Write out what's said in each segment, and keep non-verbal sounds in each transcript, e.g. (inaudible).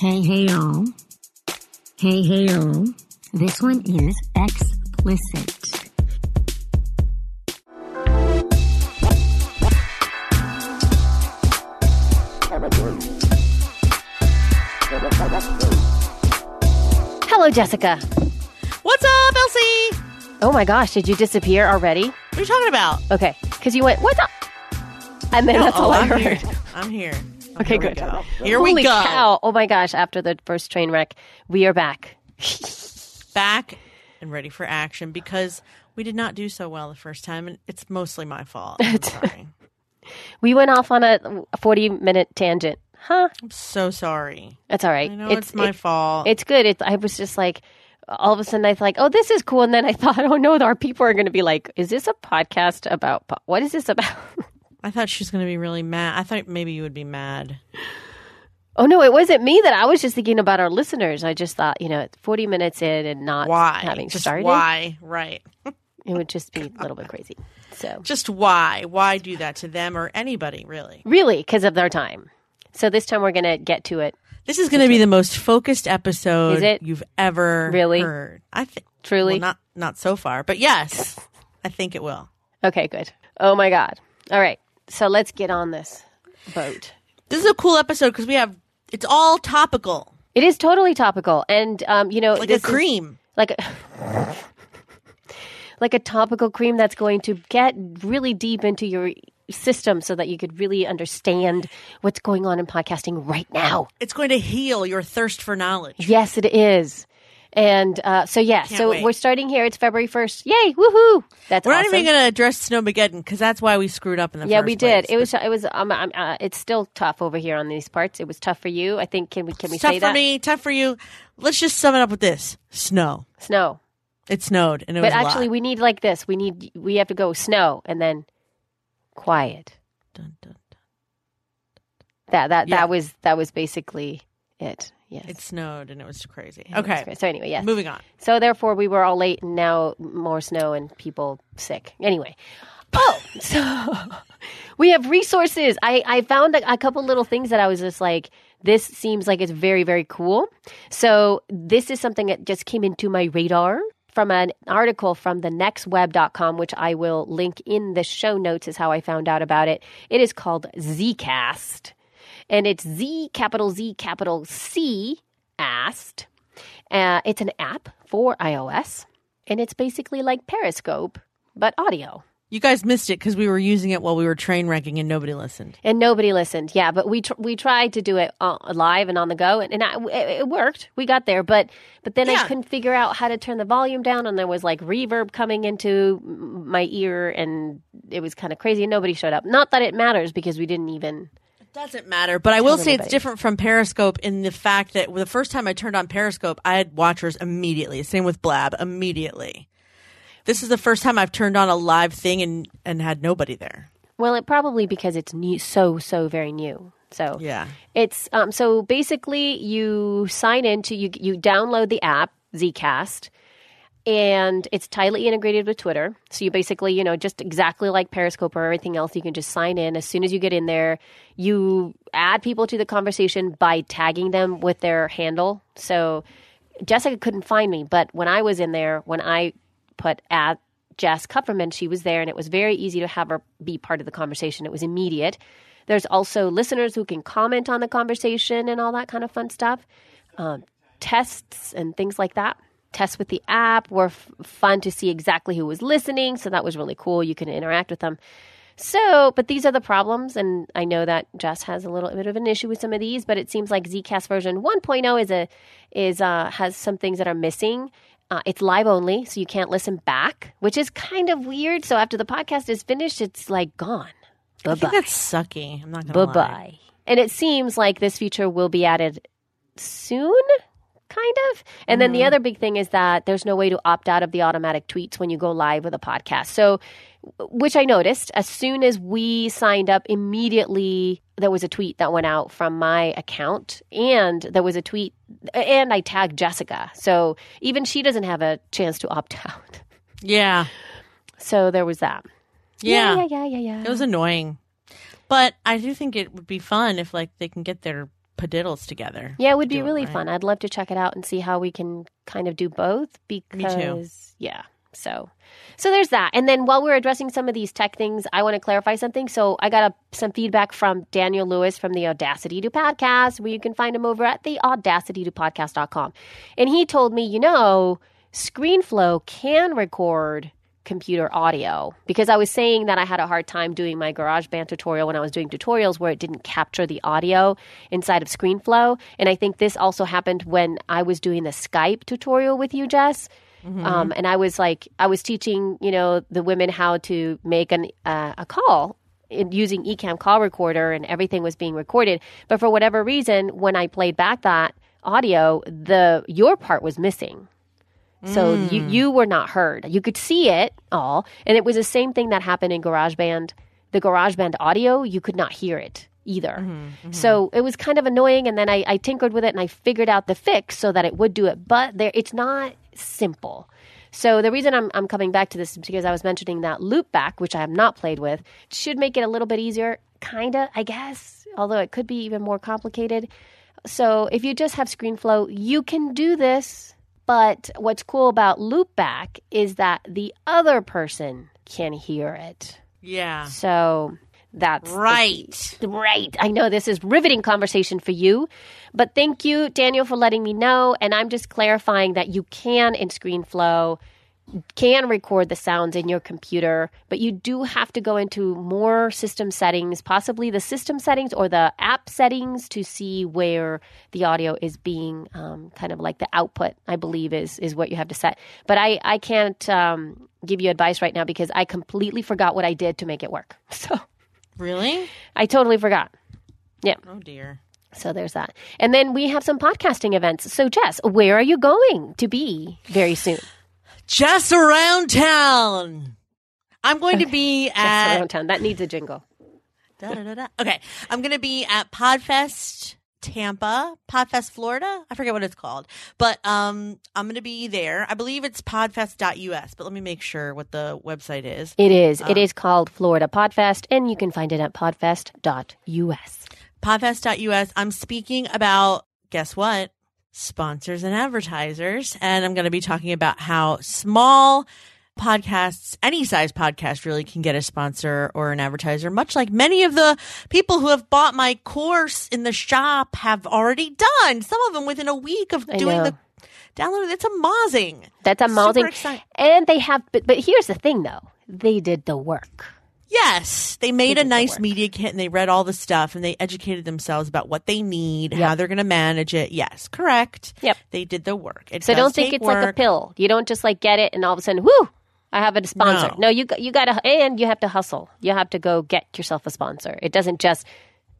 Hey, hey, y'all. Hey, hey, y'all. This one is explicit. Hello, Jessica. What's up, Elsie? Oh my gosh, did you disappear already? What are you talking about? Okay, because you went, what's up? And then that's all oh, I I'm heard. here. I'm here. Okay, Here we good. go. Here Holy we go. cow. Oh my gosh, after the first train wreck, we are back. Back and ready for action because we did not do so well the first time, and it's mostly my fault. I'm sorry. (laughs) We went off on a 40 minute tangent. Huh? I'm so sorry. That's all right. I know it's, my it- fault. It's good. It, I was just like, all of a sudden I was like, oh, this is cool. And then I thought, (laughs) oh no, our people are going to be like, is this a podcast about, po- what is this about? (laughs) I thought she was going to be really mad. I thought maybe you would be mad. oh no, it wasn't me that I was just thinking about our listeners. I just thought, you know, 40 minutes in and not Why? having Just started. why? Right. It would just be a little bit crazy. So (laughs) Just why? Why do that to them or anybody, really? really, because of their time. So this time we're going to get to it. This is going to be the most focused episode Is it? you've ever Really? heard. I think Truly? well, not not so far, but yes, I think it will. Okay, good. Oh my God. All right. So let's get on this boat. This is a cool episode because we have it's all topical, It is totally topical. And, um, you know, like a cream. like a (laughs) like a topical cream that's going to get really deep into your system so that you could really understand what's going on in podcasting right now. It's going to heal your thirst for knowledge. Yes, it is. And uh, so yeah, Can't so wait. we're starting here. It's February first. Yay! Woohoo! That's We're awesome. not even going to address Snowmageddon because that's why we screwed up in the yeah, first we did. place. It was. It was. Um, um, uh, it's still tough over here on these parts. It was tough for you. I think. Can we? Can we tough say for that? me, tough for you. Let's just sum it up with this: snow. Snow. It snowed, and it But was a actually, lot. we need like this. We need. We have to go snow and then quiet. Dun, dun, dun. That that Yeah. that was that was basically it. Yes. It snowed, and it was crazy. It was Okay. So anyway, yes. moving on. So therefore, we were all late, and now more snow and people sick. Anyway. Oh, (laughs) so we have resources. I, I found a, a couple little things that I was just like, this seems like it's very, very cool. So this is something that just came into my radar from an article from the nextweb.com, which I will link in the show notes, is how I found out about it. It is called Zcast, and it's Z capital Z capital C asked. Uh, it's an app for iOS, and it's basically like Periscope, but audio. You guys missed it because we were using it while we were train wrecking, and nobody listened. And nobody listened. Yeah, but we tr- we tried to do it uh, live and on the go, and, and I, it, it worked. We got there, but but then I couldn't figure out how to turn the volume down, and there was like reverb coming into my ear, and it was kind of crazy. And nobody showed up. Not that it matters because we didn't even. Doesn't matter, but I will say anybody. it's different from Periscope in the fact that the first time I turned on Periscope, I had watchers immediately. Same with Blab, immediately. This is the first time I've turned on a live thing and and had nobody there. Well, it probably because it's new, so so very new. So Yeah. It's um, so basically you sign into you you download the app Zcast, and it's tightly integrated with Twitter. So you basically you know just exactly like Periscope or everything else, you can just sign in as soon as you get in there. You add people to the conversation by tagging them with their handle. So Jessica couldn't find me, but when I was in there, when I put at Jess Kupferman, she was there, and it was very easy to have her be part of the conversation. It was immediate. There's also listeners who can comment on the conversation and all that kind of fun stuff. Um, tests and things like that. Tests with the app were f- fun to see exactly who was listening, so that was really cool. You can interact with them. So, but these are the problems, and I know that Jess has a little bit of an issue with some of these. But it seems like Zcast version 1.0 is a is uh, has some things that are missing. Uh, it's live only, so you can't listen back, which is kind of weird. So after the podcast is finished, it's like gone. Bye I think that's sucky. I'm not Bye gonna lie. bye. And it seems like this feature will be added soon kind of. And then the mm-hmm. other big thing is that there's no way to opt out of the automatic tweets when you go live with a podcast. So, which I noticed as soon as we signed up, immediately there was a tweet that went out from my account, and there was a tweet, and I tagged Jessica. So even she doesn't have a chance to opt (laughs) out. Yeah. So there was that. Yeah. yeah, yeah, yeah, yeah. It was annoying. But I do think it would be fun if like they can get their padiddles together. Yeah, it would be really right. fun. I'd love to check it out and see how we can kind of do both because yeah. So so there's that. And then while we're addressing some of these tech things, I want to clarify something. So I got a, some feedback from Daniel Lewis from the Audacity to Podcast, where you can find him over at the audacity to podcast.com. And he told me, you know, ScreenFlow can record computer audio because I was saying that I had a hard time doing my GarageBand tutorial when I was doing tutorials where it didn't capture the audio inside of ScreenFlow. And I think this also happened when I was doing the Skype tutorial with you, Jess. Um, and I was like, I was teaching, you know, the women how to make an, uh, a call using Ecamm call recorder, and everything was being recorded. But for whatever reason, when I played back that audio, the your part was missing. So you hmm. you were not heard. You could see it all, and it was the same thing that happened in GarageBand. The GarageBand audio, you could not hear it either. Mm-hmm, mm-hmm. So it was kind of annoying. And then I, I tinkered with it and I figured out the fix so that it would do it. But there, it's not simple. So the reason I'm, I'm coming back to this is because I was mentioning that loopback, which I have not played with, should make it a little bit easier, kinda, I guess. Although it could be even more complicated. So if you just have ScreenFlow, you can do this. But what's cool about loopback is that the other person can hear it. Yeah. So that's Right. key. Right. I know this is riveting conversation for you, but thank you, Daniel, for letting me know. And I'm just clarifying that you can in ScreenFlow can record the sounds in your computer, but you do have to go into more system settings, possibly the system settings or the app settings to see where the audio is being um, kind of like the output, I believe is is what you have to set. But I, I can't um, give you advice right now because I completely forgot what I did to make it work. (laughs) So Really? I totally forgot. Yeah. Oh dear. So there's that. And then we have some podcasting events. So Jess, where are you going to be very soon? Just around town. I'm going to be at around town. That needs a jingle. Da, da, da, da. Okay. I'm going to be at Podfest Tampa, Podfest Florida. I forget what it's called. But um I'm going to be there. I believe it's podfest.us, but let me make sure what the website is. It is. It is called Florida Podfest, and you can find it at podfest.us. Podfest.us. I'm speaking about guess what? Sponsors and advertisers, and I'm going to be talking about how small podcasts, any size podcast really can get a sponsor or an advertiser, much like many of the people who have bought my course in the shop have already done. Some of them within a week of doing know. the download. It's amazing. That's amazing. And they have, but, but here's the thing though they did the work. Yes, they made a nice work. media kit and they read all the stuff and they educated themselves about what they need, Yep. how they're going to manage it. Yes, correct. Yep. They did the work. It So don't think it's like a pill. You don't just like get it and all of a sudden, whoo, I have a sponsor. No. No, you got- you got to, and you have to hustle. You have to go get yourself a sponsor. It doesn't just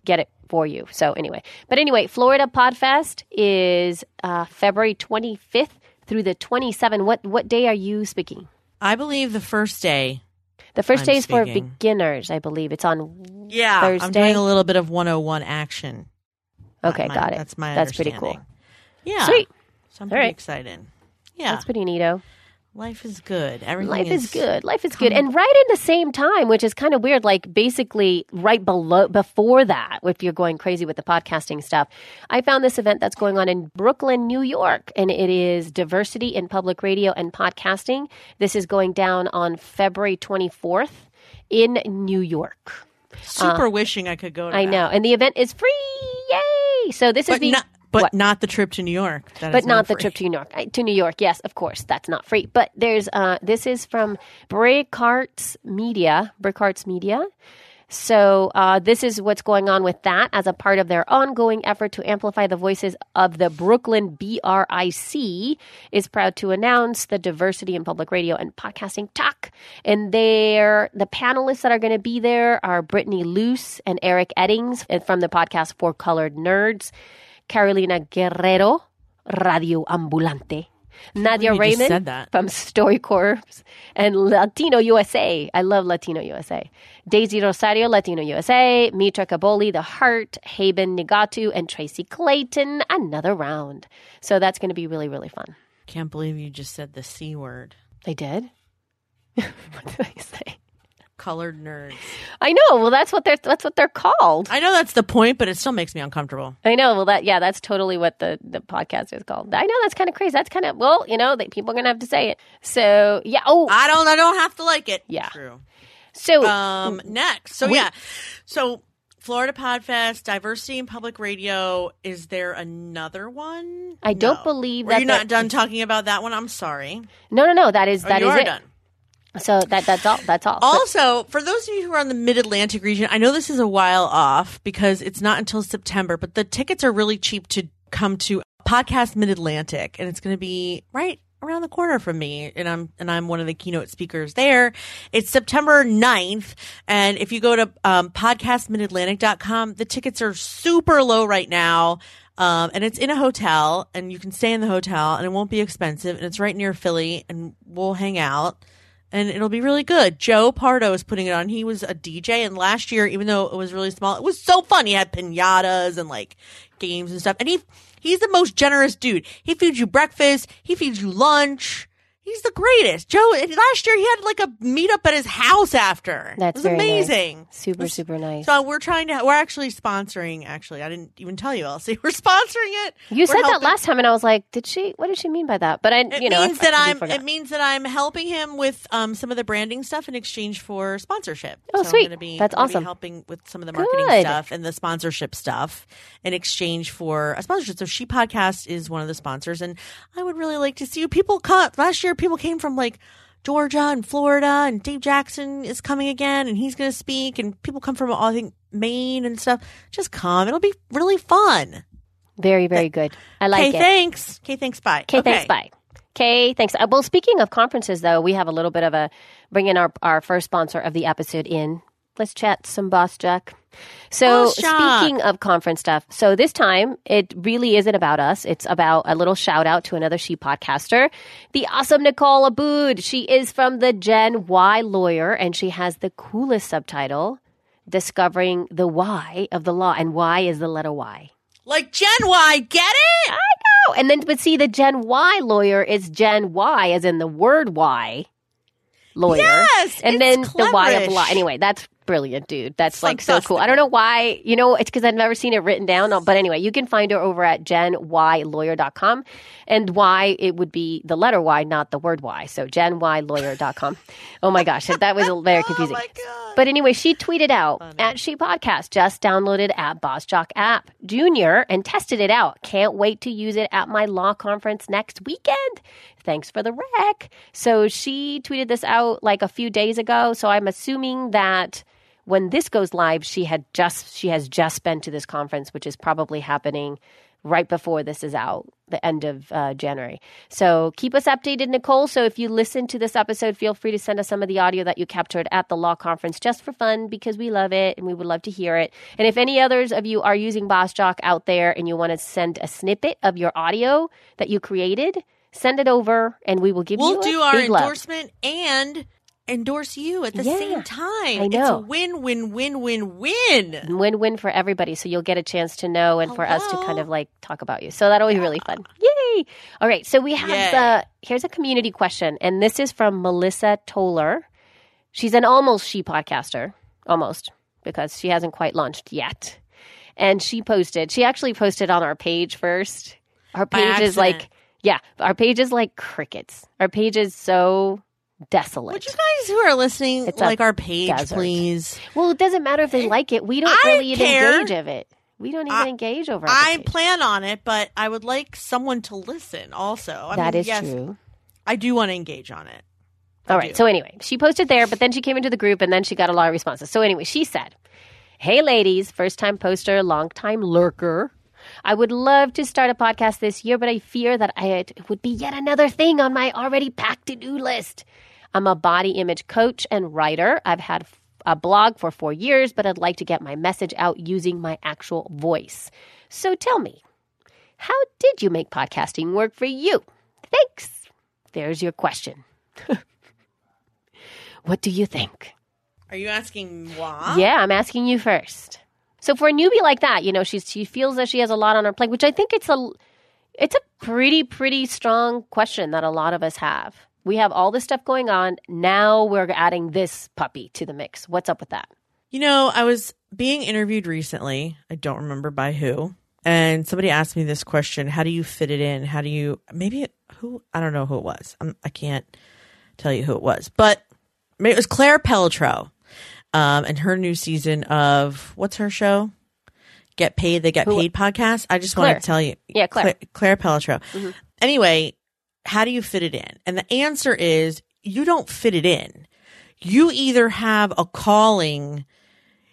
get it for you. So anyway, but anyway, Florida Podfest is uh, February 25th through the 27th. What what day are you speaking? I believe the first day. The 1st I'm day is for speaking. beginners, I believe. It's on. Thursday. Yeah, I'm doing a little bit of 101 action. Okay, My- got it. That's my That's pretty cool. Yeah. Sweet. So I'm All pretty right. excited. Yeah. That's pretty neato. Life is good. Everything Life is, is good. Life is good. And right in the same time, which is kind of weird, like basically right below before that, if you're going crazy with the podcasting stuff, I found this event that's going on in Brooklyn, New York, and it is diversity in public radio and podcasting. This is going down on February 24th in New York. super uh, wishing I could go to I that. know. And the event is free. Yay! So this is the not but What? not the trip to New York. That but is not the trip to New York. I- To New York, yes, of course, that's not free. But there's uh, this is from BRIC Arts Media, BRIC Arts Media. So uh, this is what's going on with that as a part of their ongoing effort to amplify the voices of the Brooklyn BRIC. Is proud to announce the diversity in public radio and podcasting talk. And they're the panelists that are going to be there are Brittany Luce and Eric Eddings from the podcast For Colored Nerds. Carolina Guerrero, Radio Ambulante. Nadia you Reiman from StoryCorps and Latino USA. I love Latino USA. Daisy Rosario, Latino USA. Mitra Kaboli, The Heart. Heben Nigatu, and Tracy Clayton, another round. So that's going to be really, really fun. Can't believe you just said the C word. I did? (laughs) what did I say? Colored nerds. I know. Well, that's what they're that's what they're called. I know that's the point, but it still makes me uncomfortable. I know. Well, that yeah, that's totally what the the podcast is called. I know that's kind of crazy. That's kind of well, you know, that people are gonna have to say it. So yeah. Oh, I don't. I don't have to like it. Yeah. True. so Um. Next. So yeah. So Florida Podfest, Diversity in Public Radio. Is there another one? I don't No. believe that you not done talking about that one? I'm sorry. no, no, no. That is Oh, that you is are it. done. So that that's all. That's all. (laughs) Also, for those of you who are in the Mid Atlantic region, I know this is a while off because it's not until September, but the tickets are really cheap to come to Podcast Mid Atlantic, and it's going to be right around the corner from me and I'm and I'm one of the keynote speakers there. It's September 9th and if you go to um, podcastmidatlantic.com, the tickets are super low right now. Um, and it's in a hotel and you can stay in the hotel and it won't be expensive and it's right near Philly and we'll hang out and it'll be really good. Joe Pardo is putting it on. He was a DJ, and last year, even though it was really small, it was so fun. He had pinatas and like games and stuff. And he he's the most generous dude. He feeds you breakfast. He feeds you lunch. He's the greatest. Joe. Last year, he had like a meetup at his house after. That's it was very nice. amazing. super was- super nice. So we're trying to. We're actually sponsoring. Actually, I didn't even tell you, Elsie. (laughs) We're sponsoring it. you We're said that last time, and I was like, "Did she? What did she mean by that?" But I, It you know, means that I'm. It means that I'm helping him with um, some of the branding stuff in exchange for sponsorship. Oh, so sweet. I'm gonna be, That's I'm gonna be awesome. helping with some of the marketing Good. stuff and the sponsorship stuff in exchange for a sponsorship. So She Podcast is one of the sponsors, and I would really like to see you. People come last year. People came from like. Georgia and Florida and Dave Jackson is coming again and he's going to speak and people come from I think Maine and stuff. Just come. It'll be really fun. very very good. I like okay, it. thanks. Okay, thanks. Bye. Okay, thanks. Bye. Okay, thanks. Uh, well, speaking of conferences, though, we have a little bit of a bring in our our first sponsor of the episode in. Let's chat some Boss Jock. So, Boss speaking of conference stuff, so this time it really isn't about us. It's about a little shout out to another she podcaster, the awesome Nicole Abboud. She is from the Gen Y Lawyer, and she has the coolest subtitle, "Discovering the Why of the Law." And Y is the letter Y. Like Gen Y, get it? I know. and then but see the Gen Y lawyer is Gen Y as in the word Y lawyer. Yes, and then the Y of law. Anyway, that's brilliant, dude. That's like so cool. I don't know why, you know, it's because I've never seen it written down. But anyway, you can find her over at genyLawyer.com. And Y, it would be the letter Y, not the word Y. So genyLawyer.com. (laughs) oh my gosh, that was very oh confusing. Oh my God. But anyway, she tweeted out at She Podcast, just downloaded at Boss Jock app Junior and tested it out. Can't wait to use it at my law conference next weekend. Thanks for the rec. So she tweeted this out like a few days ago. So I'm assuming that when this goes live, she had just she has just been to this conference, which is probably happening right before this is out, the end of uh, January. So keep us updated, Nicole. So if you listen to this episode, feel free to send us some of the audio that you captured at the law conference just for fun because we love it and we would love to hear it. And if any others of you are using Boss Jock out there and you want to send a snippet of your audio that you created, send it over and we will give you We'll a do our big love. endorsement and endorse you at the Yeah, same time. I know. It's a win, win, win, win, win. win-win for everybody so you'll get a chance to know and for us to kind of like talk about you. So that'll be really fun. Yay! All right so we have Yay. the here's a community question and this is from melissa toler she's an almost she podcaster almost because she hasn't quite launched yet. And she posted she actually posted on our page first. Our page is like yeah our page is like crickets. Our page is so desolate Would you guys who are listening It's like our page, desert. please? well it doesn't matter if they like it we don't I really even care. engage of it we don't even I- engage over I page. plan on it, but I would like someone to listen also. I That mean, is yes, true. I do want to engage on it. I All right. do. So anyway, she posted there, but then she came into the group and then she got a lot of responses. So anyway, she said, Hey ladies, first time poster, long time lurker. I would love to start a podcast this year, but I fear that I, it would be yet another thing on my already packed to do list. I'm a body image coach and writer. I've had a blog for four years, but I'd like to get my message out using my actual voice. So tell me, How did you make podcasting work for you? Thanks. There's your question. (laughs) what do you think? Are you asking why? Yeah, I'm asking you first. So for a newbie like that, you know, she's she feels that she has a lot on her plate, which I think it's a it's a pretty pretty strong question that a lot of us have. We have all this stuff going on. Now we're adding this puppy to the mix. What's up with that? You know, I was being interviewed recently. I don't remember by who. And somebody asked me this question How do you fit it in? How do you, maybe who, I don't know who it was. I'm, I can't tell you who it was, but it was Claire Pelletreau um, and her new season of what's her show? Get Paid, They Get Who- Paid podcast. I just Claire. want to tell you. Yeah, Claire. Claire, Claire Pelletreau. Anyway, how do you fit it in? And the answer is you don't fit it in. You either have a calling,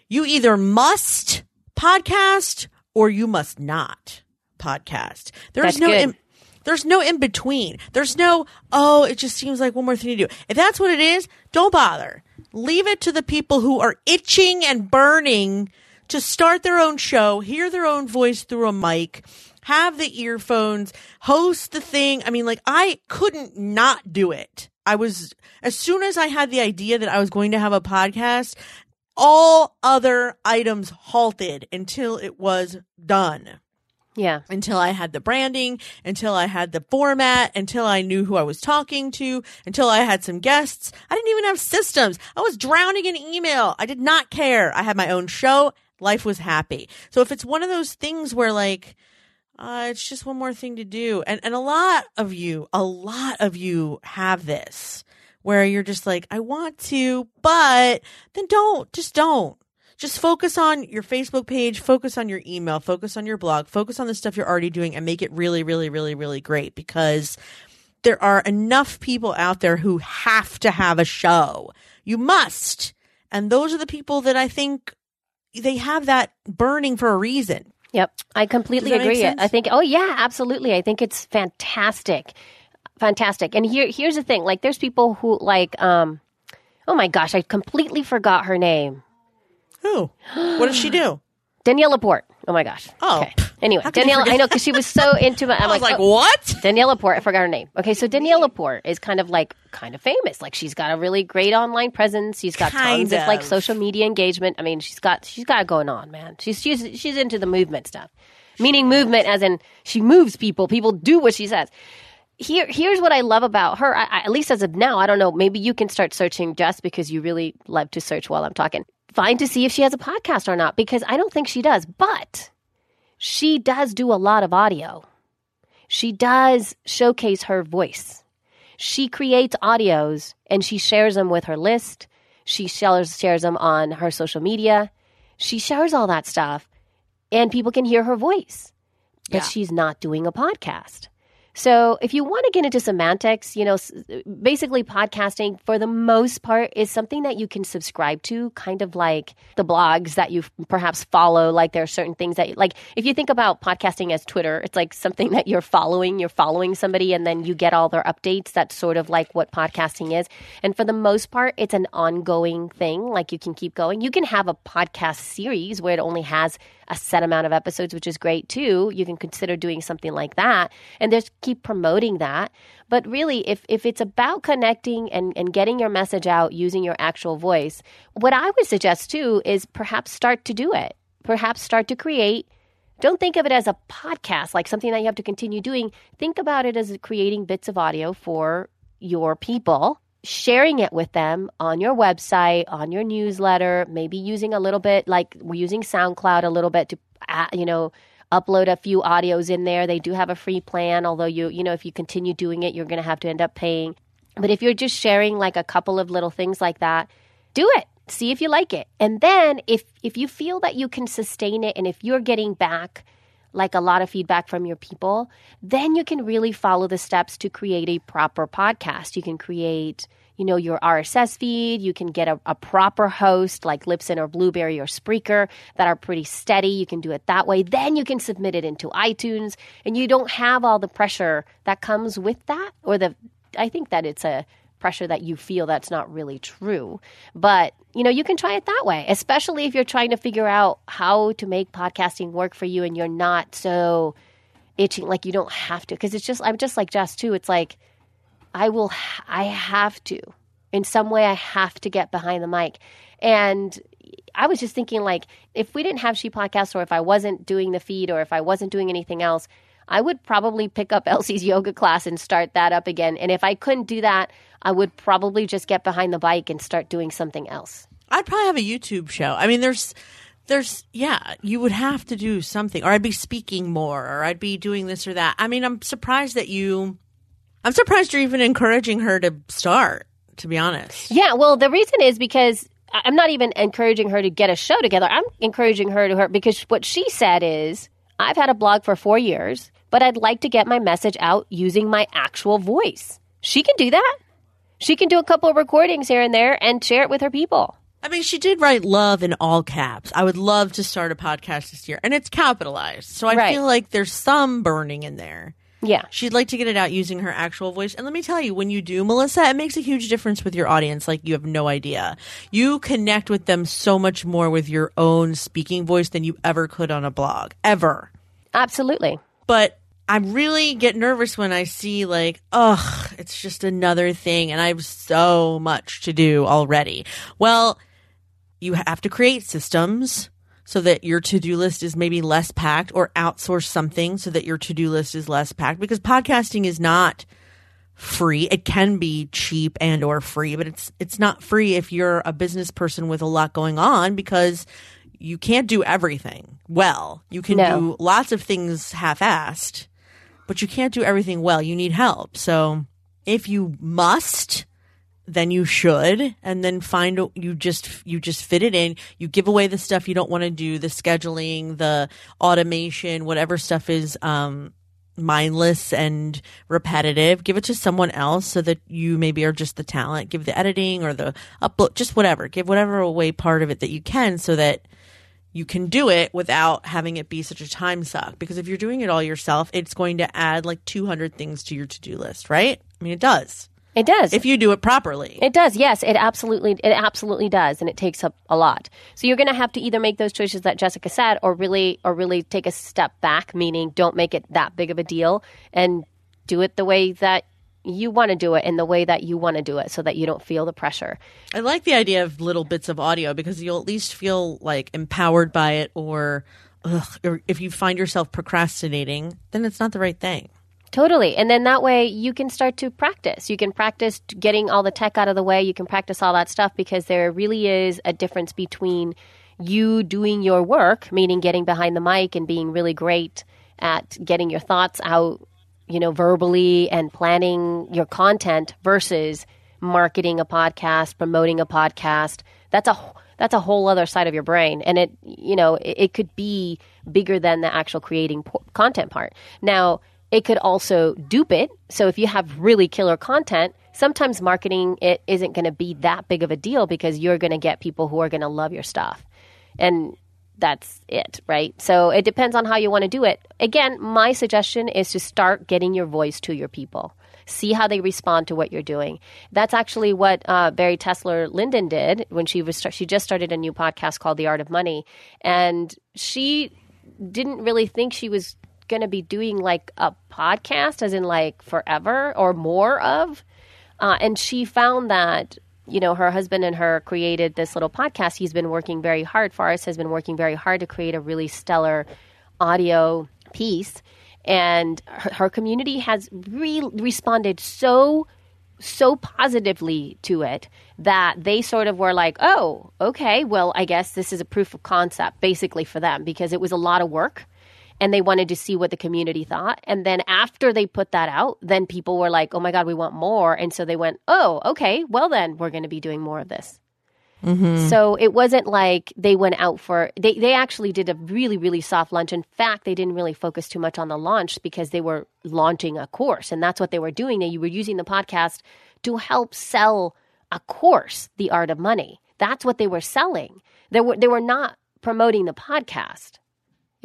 you either must podcast or you must not podcast. There's no in, there's no in between. There's no oh, it just seems like one more thing to do. If that's what it is, don't bother. Leave it to the people who are itching and burning to start their own show, hear their own voice through a mic, have the earphones, host the thing. I mean, like I couldn't not do it. I was as soon as I had the idea that I was going to have a podcast, all other items halted until it was done Yeah. until I had the branding, until I had the format, until I knew who I was talking to, until I had some guests. I didn't even have systems. I was drowning in email. I did not care. I had my own show. Life was happy. So if it's one of those things where like, uh, it's just one more thing to do. And, and a lot of you, a lot of you have this where you're just like, I want to, but then don't, just don't. Just focus on your Facebook page, focus on your email, focus on your blog, focus on the stuff you're already doing and make it really, really, really, really great because there are enough people out there who have to have a show. You must. And those are the people that I think they have that burning for a reason. Yep, I completely Does that make agree. I think. Oh yeah, absolutely. I think it's fantastic, fantastic. And here, here's the thing. Like, there's people who like. um Oh my gosh, I completely forgot her name. Who? What does she do? (gasps) Danielle LaPorte. Oh my gosh. Oh. Okay. Anyway, Danielle. I know because she was so into it. I'm I was like, oh, what? Danielle LaPorte. I forgot her name. Okay, so Danielle LaPorte is kind of like kind of famous. Like she's got a really great online presence. She's got Kind tons of. like social media engagement. I mean, she's got she's got going on, man. She's she's she's into the movement stuff. Meaning movement as in she moves people. People do what she says. Here here's what I love about her. I, I, at least as of now, I don't know. Maybe you can start searching just because you really love to search while I'm talking. Find to see if she has a podcast or not because I don't think she does. But she does do a lot of audio she does showcase her voice. She creates audios and she shares them with her list. She shares, shares them on her social media. She shares all that stuff and people can hear her voice. But Yeah. she's not doing a podcast. So if you want to get into semantics, you know, basically podcasting for the most part is something that you can subscribe to, kind of like the blogs that you perhaps follow. Like there are certain things that, like if you think about podcasting as Twitter, it's like something that you're following. You're following somebody, and then you get all their updates. That's sort of like what podcasting is. And for the most part, it's an ongoing thing. Like you can keep going. You can have a podcast series where it only has a set amount of episodes, which is great too. You can consider doing something like that and just keep promoting that. But really, if, if it's about connecting and, and getting your message out using your actual voice, what I would suggest too is perhaps start to do it. Perhaps start to create. Don't think of it as a podcast, like something that you have to continue doing. Think about it as creating bits of audio for your people sharing it with them on your website, on your newsletter, maybe using a little bit like we're using SoundCloud a little bit to, uh, you know, upload a few audios in there. They do have a free plan, although you, you know, if you continue doing it, you're going to have to end up paying. But if you're just sharing like a couple of little things like that, do it. See if you like it. And then if if you feel that you can sustain it and if you're getting back like a lot of feedback from your people, then you can really follow the steps to create a proper podcast. You can create, you know, your RSS feed. You can get a, a proper host like Libsyn or Blubrry or Spreaker that are pretty steady. You can do it that way. Then you can submit it into iTunes and you don't have all the pressure that comes with that or the, I think that it's a pressure that you feel that's not really true. But, you know, you can try it that way, especially if you're trying to figure out how to make podcasting work for you and you're not so itching like you don't have to because it's just I'm just like Jess too. It's like I will I have to in some way I have to get behind the mic. And I was just thinking like if we didn't have She Podcast or if I wasn't doing the feed or if I wasn't doing anything else, I would probably pick up (laughs) Elsie's yoga class and start that up again. And if I couldn't do that, I would probably just get behind the bike and start doing something else. I'd probably have a YouTube show. I mean, there's, there's, yeah, you would have to do something, or I'd be speaking more, or I'd be doing this or that. I mean, I'm surprised that you, I'm surprised you're even encouraging her to start, to be honest. Yeah, well, the reason is because I'm not even encouraging her to get a show together. I'm encouraging her to her because what she said is, I've had a blog for four years, but I'd like to get my message out using my actual voice. She can do that. She can do a couple of recordings here and there and share it with her people. I mean, she did write love in all caps. I would love to start a podcast this year, and it's capitalized. So I Right. feel like there's some burning in there. Yeah. She'd like to get it out using her actual voice. And let me tell you, when you do, Melissa, it makes a huge difference with your audience. Like you have no idea. You connect with them so much more with your own speaking voice than you ever could on a blog, ever. Absolutely. But I really get nervous when I see like, ugh, it's just another thing and I have so much to do already. Well, you have to create systems so that your to-do list is maybe less packed or outsource something so that your to-do list is less packed because podcasting is not free. It can be cheap and or free, but it's it's not free if you're a business person with a lot going on because you can't do everything well. You can No. do lots of things half-assed, but you can't do everything well. You need help. So if you must, then you should and then find you just you just fit it in you give away the stuff you don't want to do the scheduling the automation whatever stuff is um mindless and repetitive give it to someone else so that you maybe are just the talent give the editing or the upload just whatever give whatever away part of it that you can so that you can do it without having it be such a time suck because if you're doing it all yourself it's going to add like 200 things to your to-do list right i mean it does It does. if you do it properly. It does, yes. It absolutely, it absolutely does, and it takes up a lot. So you're going to have to either make those choices that Jessica said, or really, or really take a step back, meaning don't make it that big of a deal, and do it the way that you want to do it, in the way that you want to do it, so that you don't feel the pressure. I like the idea of little bits of audio because you'll at least feel like empowered by it, or, ugh, or if you find yourself procrastinating, then it's not the right thing. Totally. And then that way you can start to practice. You can practice getting all the tech out of the way. You can practice all that stuff because there really is a difference between you doing your work, meaning getting behind the mic and being really great at getting your thoughts out, you know, verbally and planning your content versus marketing a podcast, promoting a podcast. That's a that's a whole other side of your brain and it you know, it, it could be bigger than the actual creating po- content part. Now, it could also dupe it. So if you have really killer content, sometimes marketing it isn't going to be that big of a deal because you're going to get people who are going to love your stuff. And that's it, right? So it depends on how you want to do it. Again, my suggestion is to start getting your voice to your people. See how they respond to what you're doing. That's actually what uh, Bari Tessler Linden did when she was she just started a new podcast called The Art of Money, and she didn't really think she was going to be doing like a podcast as in like forever or more of uh, and she found that you know her husband and her created this little podcast. He's been working very hard. Forrest has been working very hard to create a really stellar audio piece. And her, her community has re- responded so so positively to it that they sort of were like, oh, okay, well, I guess this is a proof of concept basically for them because it was a lot of work and they wanted to see what the community thought. And then after they put that out, then people were like, oh my God, we want more. And so they went, oh, okay, well, then we're going to be doing more of this. Mm-hmm. So it wasn't like they went out for they they actually did a really really soft launch. In fact, they didn't really focus too much on the launch because they were launching a course and that's what they were doing. They were using the podcast to help sell a course, The Art of Money. That's what they were selling. They were they were not promoting the podcast.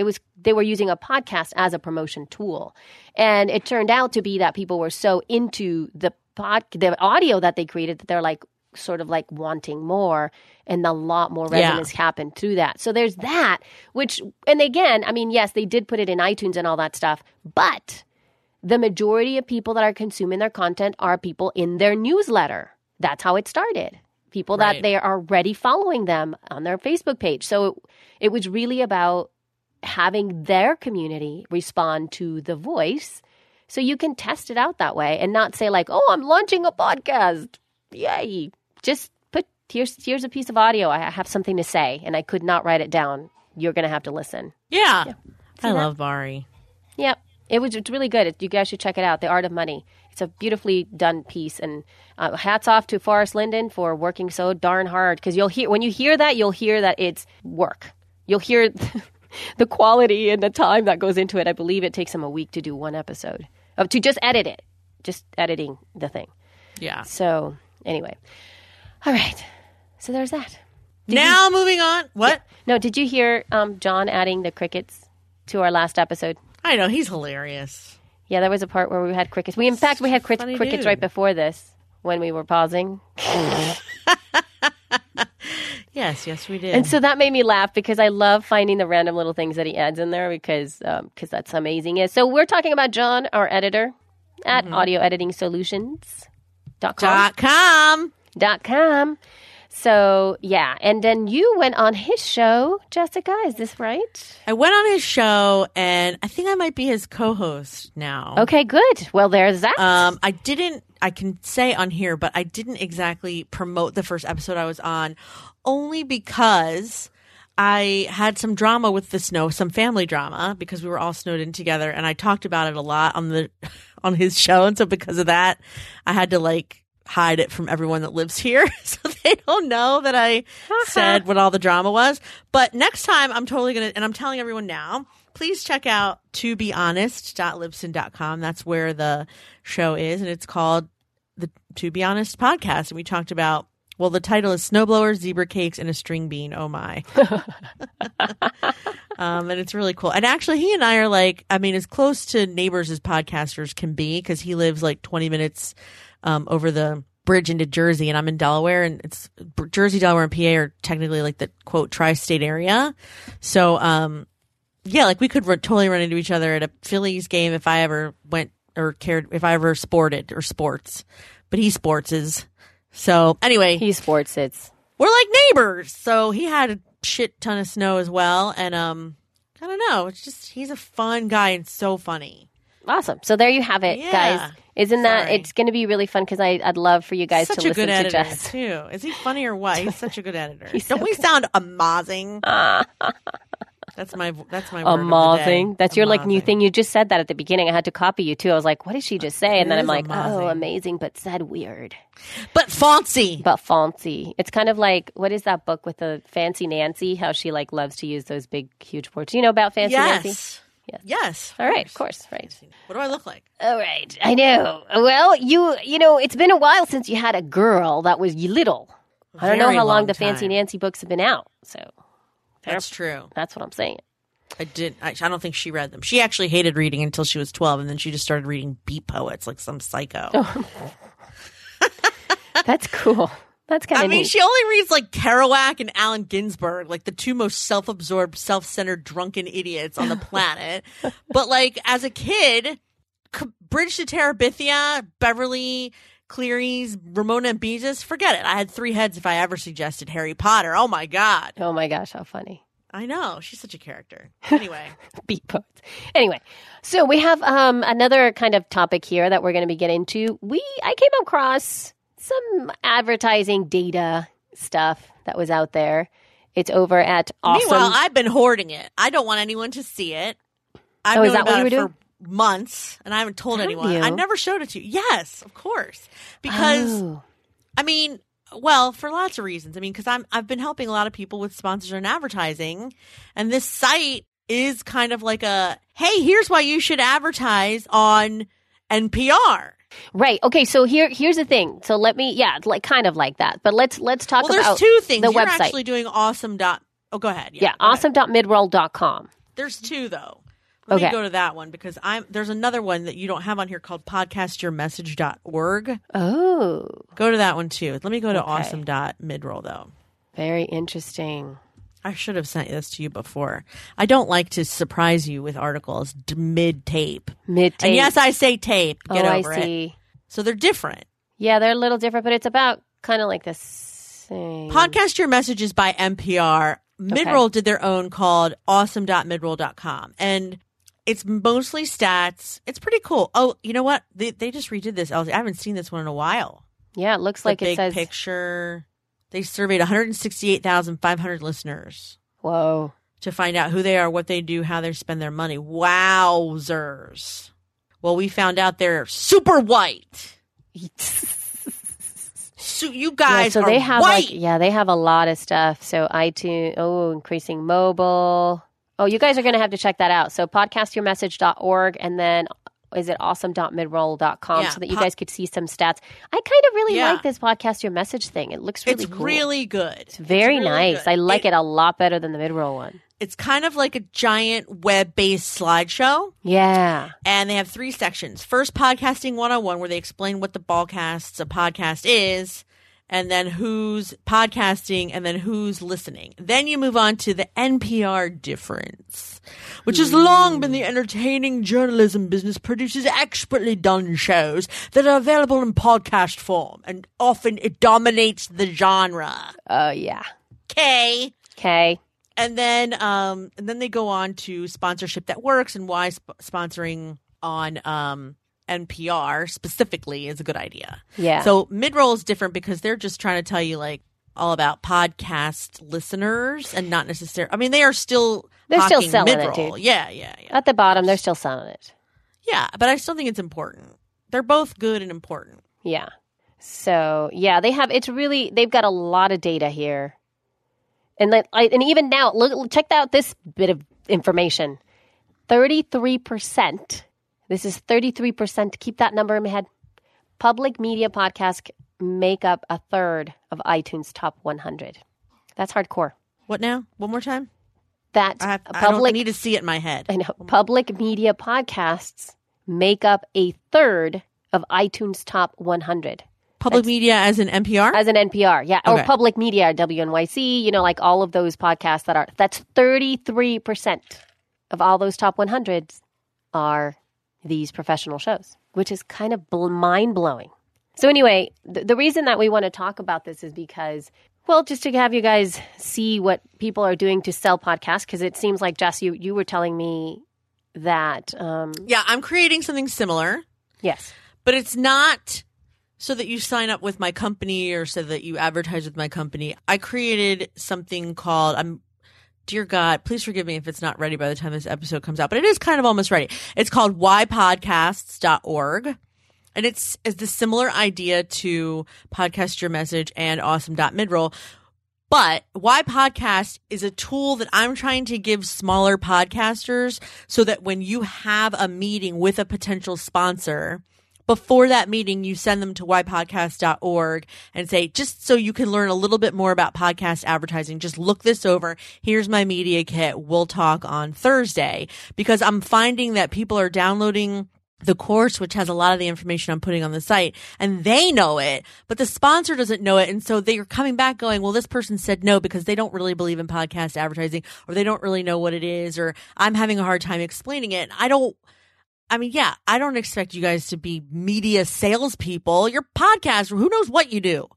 It was they were using a podcast as a promotion tool. And it turned out to be that people were so into the pod the audio that they created that they're like sort of like wanting more and a lot more Yeah. resonance happened through that. So there's that, which, and again, I mean, yes, they did put it in iTunes and all that stuff, but the majority of people that are consuming their content are people in their newsletter. That's how it started. People Right. that they are already following them on their Facebook page. So it, it was really about having their community respond to the voice so you can test it out that way and not say like, "Oh, I'm launching a podcast." Yay. Just put here's here's a piece of audio. I have something to say and I could not write it down. You're going to have to listen. Yeah. I that? love Bari. Yep. It was it's really good. You guys should check it out. The Art of Money. It's a beautifully done piece, and uh, hats off to Forrest Linden for working so darn hard. Because you'll hear when you hear that, you'll hear that it's work. You'll hear (laughs) the quality and the time that goes into it. I believe it takes him a week to do one episode, uh, to just edit it, just editing the thing. Yeah. So anyway, all right. So there's that. now moving on. What? No, did you hear um, John adding the crickets to our last episode? I know he's hilarious. Yeah, there was a part where we had crickets. We, in fact, we had crickets dude. right before this when we were pausing, (laughs) (laughs) Yes, yes, we did. and so that made me laugh because I love finding the random little things that he adds in there because because that's amazing. Yeah, So we're talking about John, our editor at Audio Editing Solutions. Dot com. dot com. Dot com. So yeah, and then you went on his show, Jessica. Is this right? I went on his show, and I think I might be his co-host now. Okay, good. Well, there's that. Um, I didn't. I can say on here, but I didn't exactly promote the first episode I was on, only because I had some drama with the snow, some family drama, because we were all snowed in together, and I talked about it a lot on the (laughs) on his show, and so because of that, I had to like hide it from everyone that lives here, (laughs) so they don't know that I uh-huh. said what all the drama was. But next time, I'm totally gonna, and I'm telling everyone now. Please check out to be honest.libsyn.com. That's where the show is, and it's called the To Be Honest podcast. And we talked about, well, the title is Snowblowers, Zebra Cakes, and a String Bean. Oh my. (laughs) um, and it's really cool. And actually, he and I are like, I mean, as close to neighbors as podcasters can be because he lives like 20 minutes um, over the bridge into Jersey, and I'm in Delaware, and it's Jersey, Delaware, and PA are technically like the quote tri-state area. So, um, yeah, like we could run, totally run into each other at a Phillies game if I ever went or cared if I ever sported or sports. But he sports is so anyway. he sports it's we're like neighbors. So he had a shit ton of snow as well, and um, I don't know. It's just he's a fun guy and so funny. Awesome. So there you have it, Yeah. guys. Isn't that Sorry. it's going to be really fun because I'd love for you guys Such to listen good to editor Jess. too. Is he funny or what? He's such a good (laughs) editor. Don't so we sound amazing? (laughs) that's my that's my the Amazing. day. That's your like new thing. You just said that at the beginning. I had to copy you too. I was like, what did she just say? And then I'm like, oh, amazing. amazing, but said weird. But fancy. But fancy. It's kind of like what is that book with the fancy Nancy? How she like loves to use those big, huge words. You know about fancy Nancy? Yes. Yes. Yes. All right, of course, right. What do I look like? All right, I know. Well, you you know, it's been a while since you had a girl that was little. I don't know how long long the Fancy. Nancy books have been out. So That's true. that's what I'm saying. I did. I, I don't think she read them. She actually hated reading until she was twelve, and then she just started reading beat poets like some psycho. Oh, (laughs) That's cool. That's kind of. I mean, neat. she only reads like Kerouac and Allen Ginsberg, like the two most self-absorbed, self-centered, drunken idiots on the (laughs) planet. but like as a kid, Bridge to Terabithia, Beverly Cleary's, Ramona and Beezus, forget it. I had three heads if I ever suggested Harry Potter. Oh my god, oh my gosh, how funny. I know she's such a character. (laughs) Anyway, Beat poets. Anyway, so we have um, another kind of topic here that we're going to be getting into. We I came across some advertising data stuff that was out there. It's over at awesome. meanwhile, I've been hoarding it. I don't want anyone to see it. I've Oh, is known that what about you it were for months, and I haven't told Have anyone. you? I never showed it to you. Yes, of course, because. Oh. I mean, well, for lots of reasons. I mean, because I'm I've been helping a lot of people with sponsors and advertising, and this site is kind of like a hey, here's why you should advertise on NPR. Right. Okay. So here, here's the thing. So let me, yeah, it's like kind of like that. But let's let's talk Well, there's about two things. the You're website. actually doing awesome. Dot. Oh, go ahead. yeah, go ahead. awesome.midroll.com. There's two though. Let Okay. me go to that one because I'm there's another one that you don't have on here called podcastyourmessage.org. Oh, Go to that one too. Let me go to Okay. awesome.midroll though. very interesting. I should have sent this to you before. I don't like to surprise you with articles d- mid tape. Mid tape. And yes, I say tape. Get oh, I over it. see. So they're different. Yeah, they're a little different, but it's about kind of like the same. Podcast Your Messages by NPR. Midroll did their own called awesome.midroll.com. And it's mostly stats. It's pretty cool. Oh, you know what? They, they just redid this. I haven't seen this one in a while. yeah, it looks The like it big says. picture. They surveyed 168,500 listeners Whoa. to find out who they are, what they do, how they spend their money. Wowzers. Well, we found out they're super white. (laughs) So you Yeah, guys so are they have white. like yeah, they have a lot of stuff. So iTunes, oh, increasing mobile. Oh, you guys are going to have to check that out. So podcastyourmessage.org and then is it awesome.midroll.com Yeah, so that you po- guys could see some stats. I kind of really Yeah. like this podcast your message thing. It looks really it's cool. really good. it's very really nice. good. I like it, it a lot better than the midroll one. It's kind of like a giant web based slideshow. Yeah. And they have three sections. First, podcasting 101, where they explain what the ballcasts a podcast is, and then who's podcasting, and then who's listening. Then you move on to the NPR difference, which has long been the entertaining journalism business produces expertly done shows that are available in podcast form, and often it dominates the genre. Oh yeah. K. K and then um and then they go on to sponsorship that works and why sp- sponsoring on um NPR specifically is a good idea. Yeah. So mid-roll is different because they're just trying to tell you like all about podcast listeners and not necessarily I mean they are still They're still selling it, mid-roll. dude. Yeah, yeah, yeah. At the bottom they're still selling it. Yeah, but I still think it's important. They're both good and important. Yeah. So yeah, they have. It's really they've got a lot of data here, and like, I, and even now, look, check out this bit of information. Thirty-three percent. This is thirty-three percent. Keep that number in my head. Public media podcasts make up a third of iTunes top 100. That's hardcore. What now? One more time? That I have I don't public need to see it in my head. I know. Public media podcasts make up a third of iTunes top 100 Public media as an NPR? as an NPR. Yeah. Or public media, WNYC, you know, like all of those podcasts that are, that's 33% of all those top 100s are these professional shows, which is kind of bl- mind blowing. So, anyway, the, the reason that we want to talk about this is because, well, just to have you guys see what people are doing to sell podcasts, because it seems like, Jess, you, you were telling me that, um, yeah, I'm creating something similar. yes. but it's not so that you sign up with my company or so that you advertise with my company. I created something called I'm dear God, please forgive me if it's not ready by the time this episode comes out, but it is kind of almost ready. It's called whypodcasts.org. And it's is the similar idea to podcast your message and awesome.midroll. But why podcast is a tool that I'm trying to give smaller podcasters so that when you have a meeting with a potential sponsor, before that meeting, you send them to whypodcast.org and say, just so you can learn a little bit more about podcast advertising, just look this over. Here's my media kit. We'll talk on Thursday because I'm finding that people are downloading the course, which has a lot of the information I'm putting on the site, and they know it, but the sponsor doesn't know it. And so they're coming back going, well, this person said no because they don't really believe in podcast advertising or they don't really know what it is, or I'm having a hard time explaining it. I don't, I mean, yeah, I don't expect you guys to be media salespeople. You're podcasters. Who knows what you do?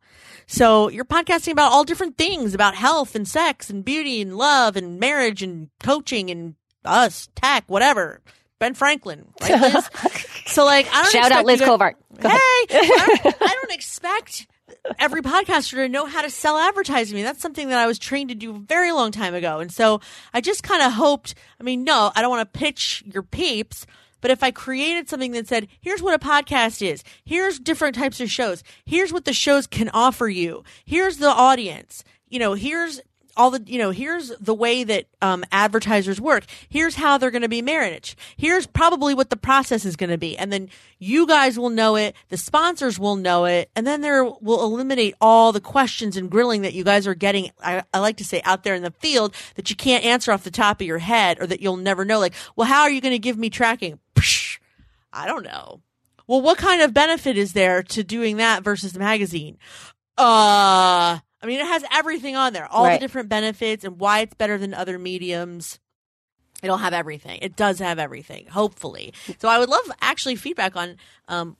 So you're podcasting about all different things about health and sex and beauty and love and marriage and coaching and us, tech, whatever. Ben Franklin, right, Liz? (laughs) so like, I don't Shout out Liz guys- Covart. Go Hey. (laughs) I don't, I don't expect every podcaster to know how to sell advertising. I mean, that's something that I was trained to do a very long time ago. And so I just kind of hoped, I mean, no, I don't want to pitch your peeps, but if I created something that said, here's what a podcast is, here's different types of shows, here's what the shows can offer you, here's the audience, you know, here's all the you know here's the way that um, advertisers work. Here's how they're going to be managed. Here's probably what the process is going to be. And then you guys will know it. The sponsors will know it. And then there will eliminate all the questions and grilling that you guys are getting I, I like to say out there in the field that you can't answer off the top of your head or that you'll never know. Like well how are you going to give me tracking Psh, i don't know well what kind of benefit is there to doing that versus the magazine uh I mean, it has everything on there, all Right. the different benefits and why it's better than other mediums. It'll have everything. It does have everything, hopefully. So I would love actually feedback on um,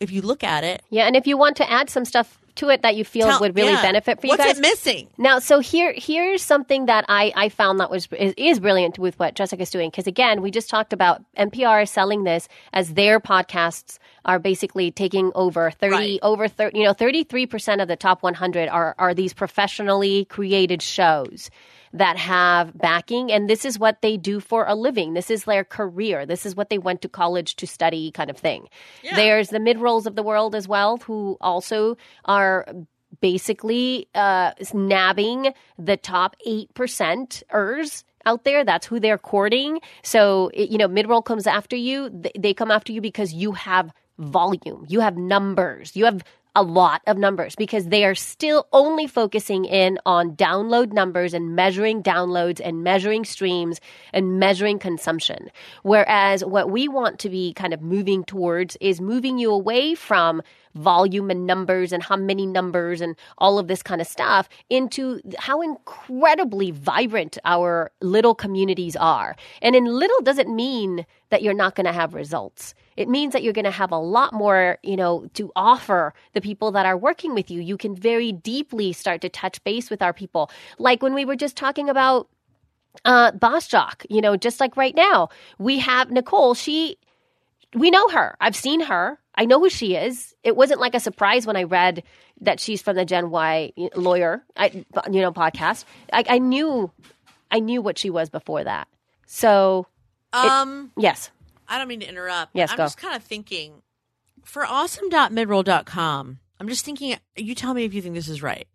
if you look at it. Yeah, and if you want to add some stuff to it that you feel tell- would really yeah. benefit for you What's guys. it missing? Now, so here, here's something that I, I found that was is, is brilliant with what Jessica's doing because again, we just talked about NPR selling this as their podcasts are basically taking over thirty Right. over thirty. You know, thirty three percent of the top one hundred are are these professionally created shows that have backing and this is what they do for a living this is their career this is what they went to college to study kind of thing there's the mid rolls of the world as well who also are basically uh, nabbing the top 8% ers out there. That's who they're courting. So, you know, mid-roll comes after you. They come after you because you have volume. You have numbers. You have a lot of numbers because they are still only focusing in on download numbers and measuring downloads and measuring streams and measuring consumption. Whereas what we want to be kind of moving towards is moving you away from volume and numbers and how many numbers and all of this kind of stuff into how incredibly vibrant our little communities are. And in little doesn't mean that you're not going to have results. It means that you're going to have a lot more, you know, to offer the people that are working with you. You can very deeply start to touch base with our people. Like when we were just talking about uh, Boss Jock, you know, just like right now, we have Nicole. She, we know her. I've seen her. I know who she is. It wasn't like a surprise when I read that she's from the Gen Y lawyer, I, you know, podcast. I, I knew, I knew what she was before that. So Um, yes, I don't mean to interrupt. Yes, I'm go. just kind of thinking for awesome.midroll.com. I'm just thinking, you tell me if you think this is right.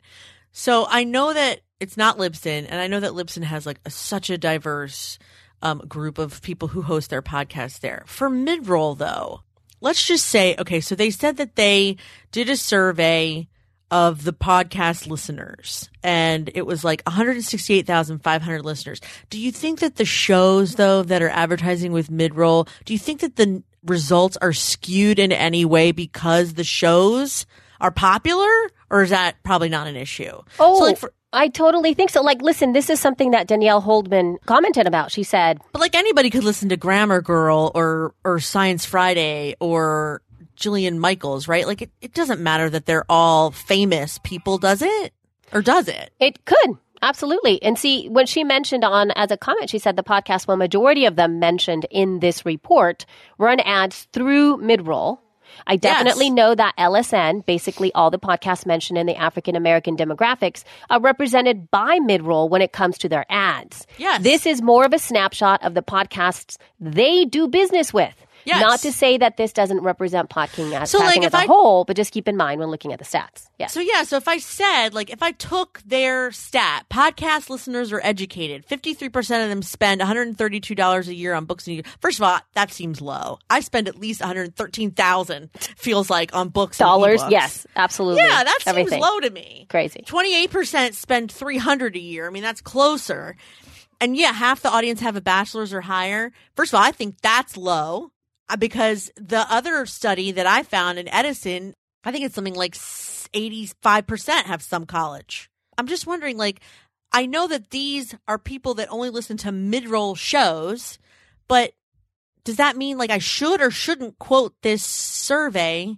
So I know that it's not Libsyn, and I know that Libsyn has like a, such a diverse um, group of people who host their podcasts there. For Midroll, though, let's just say, okay, so they said that they did a survey of the podcast listeners and it was like 168,500 listeners. Do you think that the shows though that are advertising with midroll, do you think that the results are skewed in any way because the shows are popular or is that probably not an issue? Oh, So like oh, for, I totally think so. Like, listen, this is something that Danielle Holdman commented about. She said, but like anybody could listen to Grammar Girl or or Science Friday or Jillian Michaels, right? Like it, it doesn't matter that they're all famous people, does it? Or does it? It could. Absolutely. And see, when she mentioned on as a comment, she said the podcast, well, majority of them mentioned in this report run ads through midroll. I definitely Yes. know that LSN, basically all the podcasts mentioned in the African American demographics, are represented by midroll when it comes to their ads. Yes. This is more of a snapshot of the podcasts they do business with. Yes. Not to say that this doesn't represent podcasting as, So, like, as a whole, but just keep in mind when looking at the stats. Yes. So yeah, so if I said like if I took their stat, podcast listeners are educated. Fifty three percent of them spend one hundred thirty two dollars a year on books and first of all, that seems low. I spend at least one hundred thirteen thousand feels like on books Dollars, yes, absolutely. Yeah, that seems low to me. Crazy. Twenty eight percent spend three hundred a year. I mean, that's closer. And yeah, half the audience have a bachelor's or higher. First of all, I think that's low Uh, because the other study that I found in Edison, I think it's something like eighty five percent have some college. I'm just wondering, like, I know that these are people that only listen to mid roll shows, but does that mean like I should or shouldn't quote this survey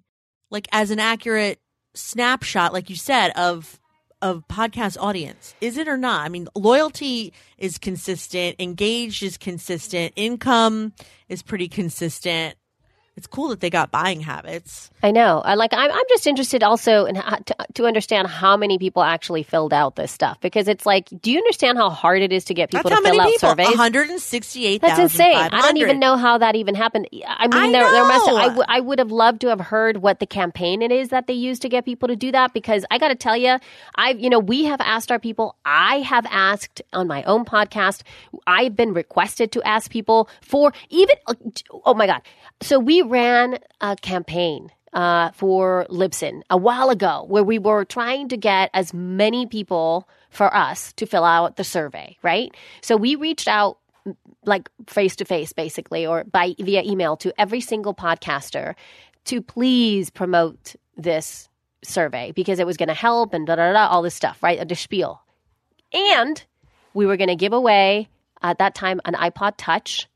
like as an accurate snapshot, like you said, of of podcast audience? Is it or not? I mean, loyalty is consistent, engaged is consistent, income is pretty consistent. It's cool that they got buying habits. I know. I like. I'm. I'm just interested also in how, to, to understand how many people actually filled out this stuff because it's like, do you understand how hard it is to get people That's to fill out people. surveys? One hundred and sixty-eight. That's insane. I don't even know how that even happened. I mean, I there, there must. know. I, w- I would have loved to have heard what the campaign it is that they use to get people to do that because I got to tell you, I've you know we have asked our people. I have asked on my own podcast. I've been requested to ask people for even. Oh my god! So we ran a campaign uh, for Libsyn a while ago where we were trying to get as many people for us to fill out the survey, right? So we reached out like face to face basically or by via email to every single podcaster to please promote this survey because it was going to help and da da da all this stuff, right? The spiel. And we were going to give away at that time an iPod Touch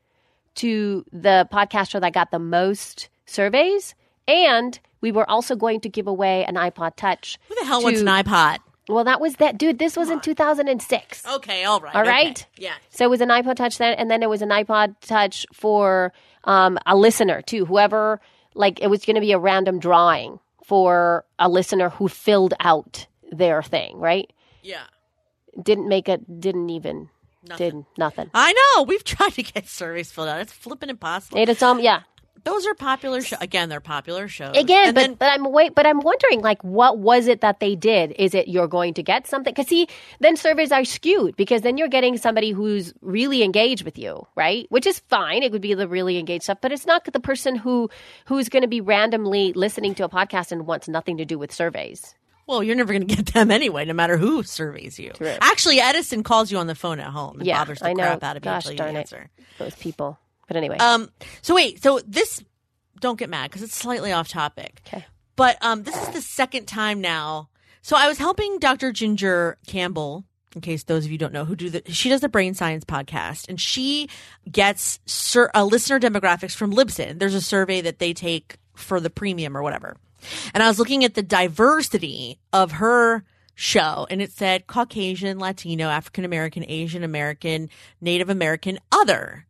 to the podcaster that got the most surveys and we were also going to give away an iPod Touch. Who the hell to- wants an iPod? Well, that was that dude. This was in 2006. Okay, all right. All right. okay. yeah. So it was an iPod Touch then, and then it was an iPod Touch for um, a listener too. Whoever, like, it was going to be a random drawing for a listener who filled out their thing. Right? Yeah. Didn't make it. Didn't even. Did nothing. I know. We've (laughs) tried to get surveys filled out. It's flipping impossible. Its um Yeah. Those are popular shows. Again, they're popular shows. Again, And but then- but I'm wait, but I'm wondering like what was it that they did? Is it you're going to get something? Because see, then surveys are skewed because then you're getting somebody who's really engaged with you, right? Which is fine. It would be the really engaged stuff, but it's not the person who who's going to be randomly listening to a podcast and wants nothing to do with surveys. Well, you're never going to get them anyway, no matter who surveys you. True. Actually, Edison calls you on the phone at home and yeah, bothers the crap out of you Gosh until you answer. it, those people. But anyway, Um. So wait. So this. Don't get mad because it's slightly off topic. okay. But um, this is the second time now. So I was helping Dr. Ginger Campbell, in case those of you don't know who do the. She does the Brain Science podcast, and she gets sur- uh, listener demographics from Libsyn. There's a survey that they take for the premium or whatever. And I was looking at the diversity of her show, and it said Caucasian, Latino, African American, Asian American, Native American, other.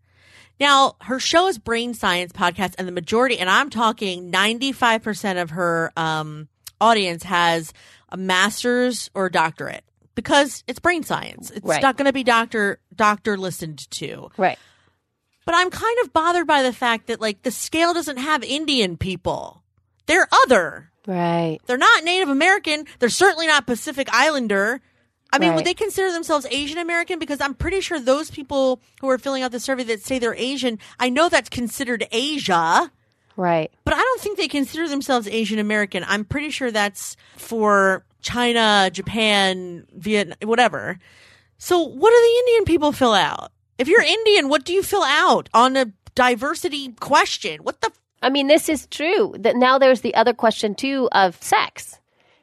Now, her show is Brain Science Podcast, and the majority, and I'm talking 95% of her um, audience has a master's or doctorate because it's brain science. It's Right. not going to be doctor doctor listened to. Right. But I'm kind of bothered by the fact that like the scale doesn't have Indian people. They're other. Right. They're not Native American. They're certainly not Pacific Islander. I mean, Right. would they consider themselves Asian American? Because I'm pretty sure those people who are filling out the survey that say they're Asian, I know that's considered Asia, Right. but I don't think they consider themselves Asian American. I'm pretty sure that's for China, Japan, Vietnam, whatever. So, what do the Indian people fill out? If you're Indian, what do you fill out on a diversity question? What the I mean, this is true. That now there's the other question too of sex,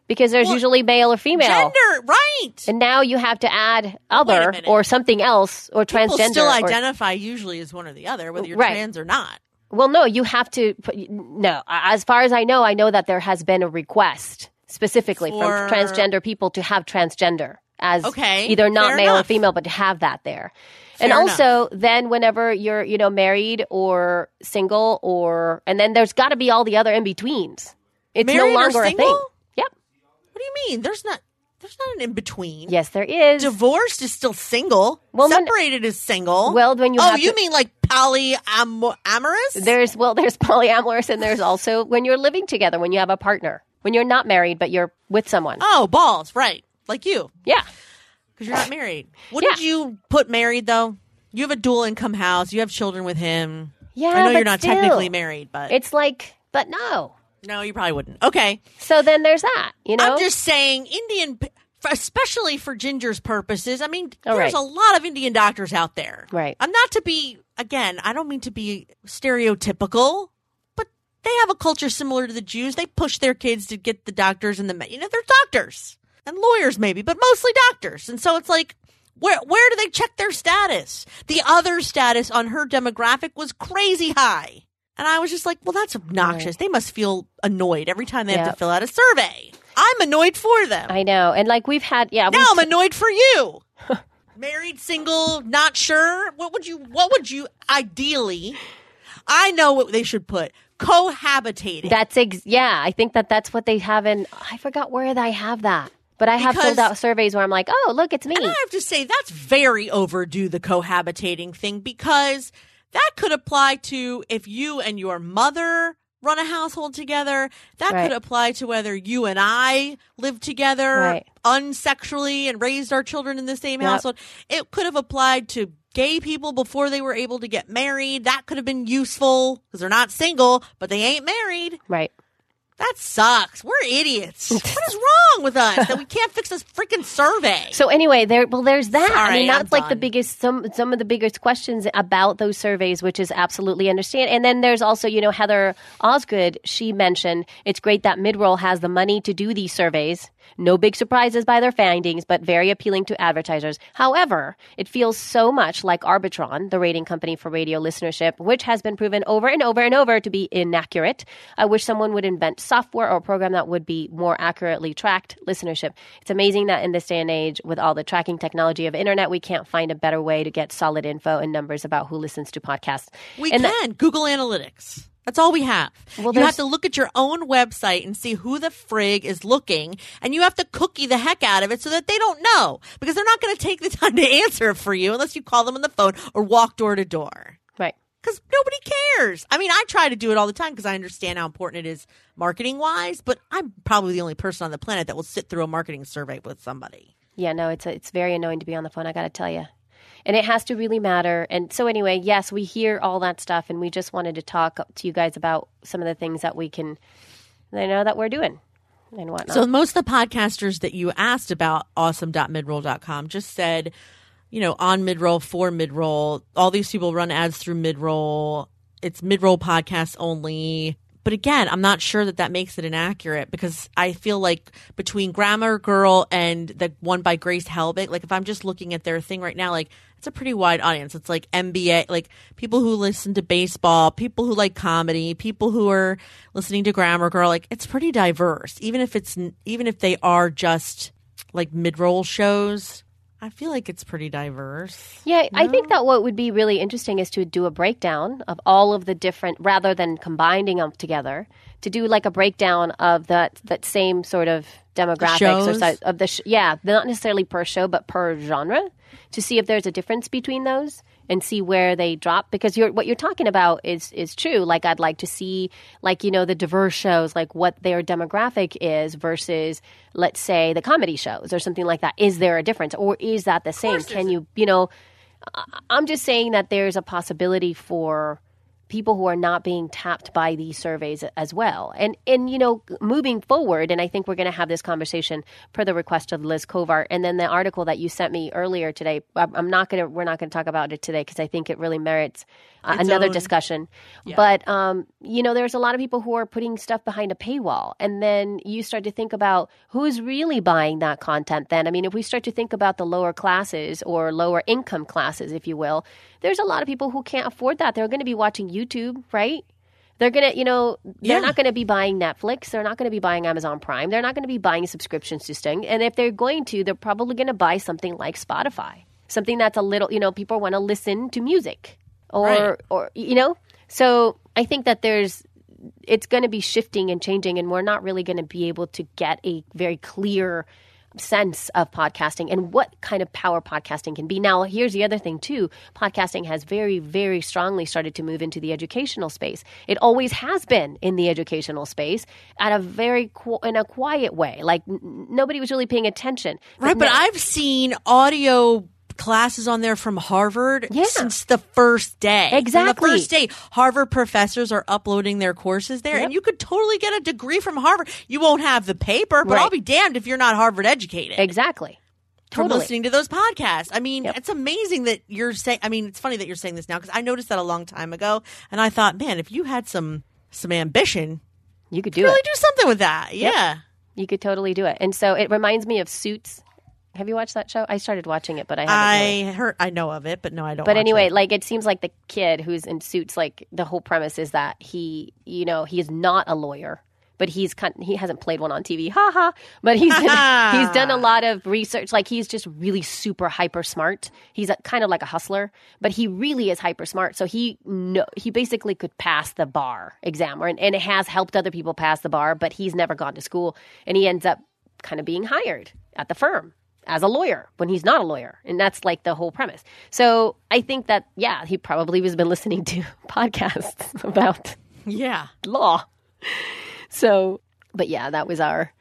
because there's Well, usually male or female. gender? Right. And now you have to add other or something else or People transgender. still or- identify usually as one or the other, whether you're Right. trans or not. well, no, you have to. No, as far as I know, I know that there has been a request specifically For- from transgender people to have transgender as Okay, either not male enough. or female, but to have that there. And Fair also, then whenever you're, you know, married or single, or and then there's got to be all the other in betweens. It's Married or no longer a thing. single? Yep. What do you mean? There's not. There's not an in between. Yes, there is. Divorced is still single. Well. Separated is single. Well, when you oh, you to- mean like polyamorous? There's well, there's (laughs) polyamorous, and there's also when you're living together, when you have a partner, when you're not married but you're with someone. oh, balls, right? Like you, Yeah, because you're not married. Wouldn't Yeah. you put married though? You have a dual income house. You have children with him. yeah. I know you're not still, technically married, but It's like, but no. no, you probably wouldn't. Okay, So then there's that. You know, I'm just saying, Indian, especially for Ginger's purposes. I mean, Oh, there's right. a lot of Indian doctors out there. Right. I'm not to be again. I don't mean to be stereotypical, but they have a culture similar to the Jews. They push their kids to get the doctors and the you know they're doctors and lawyers maybe, but mostly doctors. And so it's like. Where where do they check their status? The other status on her demographic was crazy high. And I was just like, well, that's obnoxious. They must feel annoyed every time they have to fill out a survey. I'm annoyed for them. I know, and like we've had, yeah, now I'm annoyed for you. (laughs) Married, single, not sure. What would you? What would you ideally? I know what they should put: cohabitating. That's ex- yeah. I think that that's what they have in. I forgot where I have that, but I have Because- filled out surveys where I'm like, oh, look, it's me. And I have to say, that's very overdue, the cohabitating thing, because that could apply to if you and your mother run a household together. That Right. could apply to whether you and I live together Right. unsexually and raised our children in the same Yep. household. It could have applied to gay people before they were able to get married. That could have been useful because they're not single, but they ain't married. Right. That sucks. We're idiots. what is wrong with us that we can't fix this freaking survey? (laughs) So anyway, there well there's that. I Sorry, mean I'm that's like the biggest some some of the biggest questions about those surveys, which is absolutely understand. And then there's also, you know, Heather Osgood, she mentioned it's great that Midroll has the money to do these surveys. No big surprises by their findings, but very appealing to advertisers. However, it feels so much like Arbitron, the rating company for radio listenership, which has been proven over and over and over to be inaccurate. Uh, I wish someone would invent software or a program that would be more accurately tracked listenership. It's amazing that in this day and age, with all the tracking technology of internet, we can't find a better way to get solid info and numbers about who listens to podcasts. We And can Google Analytics. That's all we have. Well, you have to look at your own website and see who the frig is looking, and you have to cookie the heck out of it so that they don't know because they're not going to take the (laughs) time to answer for you unless you call them on the phone or walk door to door. Right. Because nobody cares. I mean, I try to do it all the time because I understand how important it is marketing wise, but I'm probably the only person on the planet that will sit through a marketing survey with somebody. Yeah, no, it's it's very annoying to be on the phone. I got to tell you, and it has to really matter. And so anyway, yes, we hear all that stuff, and we just wanted to talk to you guys about some of the things that we can, I know that we're doing and whatnot. So most of the podcasters that you asked about awesome.midroll.com just said, you know, on midroll for midroll, all these people run ads through midroll. It's midroll podcasts only. But again, I'm not sure that that makes it inaccurate because I feel like between Grammar Girl and the one by Grace Helbig, like if I'm just looking at their thing right now, like it's a pretty wide audience. It's like NBA, like people who listen to baseball, people who like comedy, people who are listening to Grammar Girl. Like it's pretty diverse, even if it's even if they are just like mid-roll shows. I feel like it's pretty diverse. Yeah, I think that what would be really interesting is to do a breakdown of all of the different, rather than combining them together, to do like a breakdown of that that same sort of demographics or of the sh- yeah, not necessarily per show but per genre, to see if there's a difference between those and see where they drop. Because you're what you're talking about is is true. Like I'd like to see like you know the diverse shows, like what their demographic is versus let's say the comedy shows or something like that. Is there a difference or is that the same? Can you you know? I'm just saying that there's a possibility for people who are not being tapped by these surveys as well. And and you know, moving forward, and I think we're going to have this conversation per the request of Liz Covart, and then the article that you sent me earlier today. I'm not going to. We're not going to talk about it today because I think it really merits uh, Its another own- discussion. But um, you know, there's a lot of people who are putting stuff behind a paywall, and then you start to think about who's really buying that content. Then, I mean, if we start to think about the lower classes or lower income classes, if you will, there's a lot of people who can't afford that. They're going to be watching YouTube, right? They're gonna, you know, they're Yeah. not gonna be buying Netflix. They're not gonna be buying Amazon Prime. They're not gonna be buying subscriptions to Sting. And if they're going to, they're probably gonna buy something like Spotify, something that's a little, you know, people want to listen to music, or, Right. or you know. So I think that there's, it's going to be shifting and changing, and we're not really going to be able to get a very clear sense of podcasting and what kind of power podcasting can be. Now, here's the other thing too. Podcasting has very very strongly started to move into the educational space. It always has been in the educational space at a very in a quiet way. Like n- nobody was really paying attention. Right, but I've seen audio classes on there from Harvard Yeah. since the first day. From Exactly. the first day, Harvard professors are uploading their courses there, Yep. and you could totally get a degree from Harvard. You won't have the paper, but Right. I'll be damned if you're not Harvard educated. exactly. From listening to those podcasts. I mean, Yep. it's amazing that you're saying. I mean, it's funny that you're saying this now because I noticed that a long time ago, and I thought, man, if you had some some ambition, You could do really it. do something with that. Yeah. You could totally do it. And so it reminds me of Suits. Have you watched that show? I started watching it, but I haven't. really. I heard, I know of it, but no, I don't. But anyway, it. like it seems like the kid who's in suits, like the whole premise is that he, you know, he is not a lawyer, but he's kind, he hasn't played one on TV, (laughs) haha. But he's (laughs) he's done a lot of research. Like he's just really super hyper smart. He's a, kind of like a hustler, but he really is hyper smart. So he no, he basically could pass the bar exam, or, and it has helped other people pass the bar. But he's never gone to school, and he ends up kind of being hired at the firm as a lawyer when he's not a lawyer. And that's like the whole premise. So I think that, yeah, he probably has been listening to (laughs) podcasts (laughs) about Yeah. law. So, but yeah, that was our,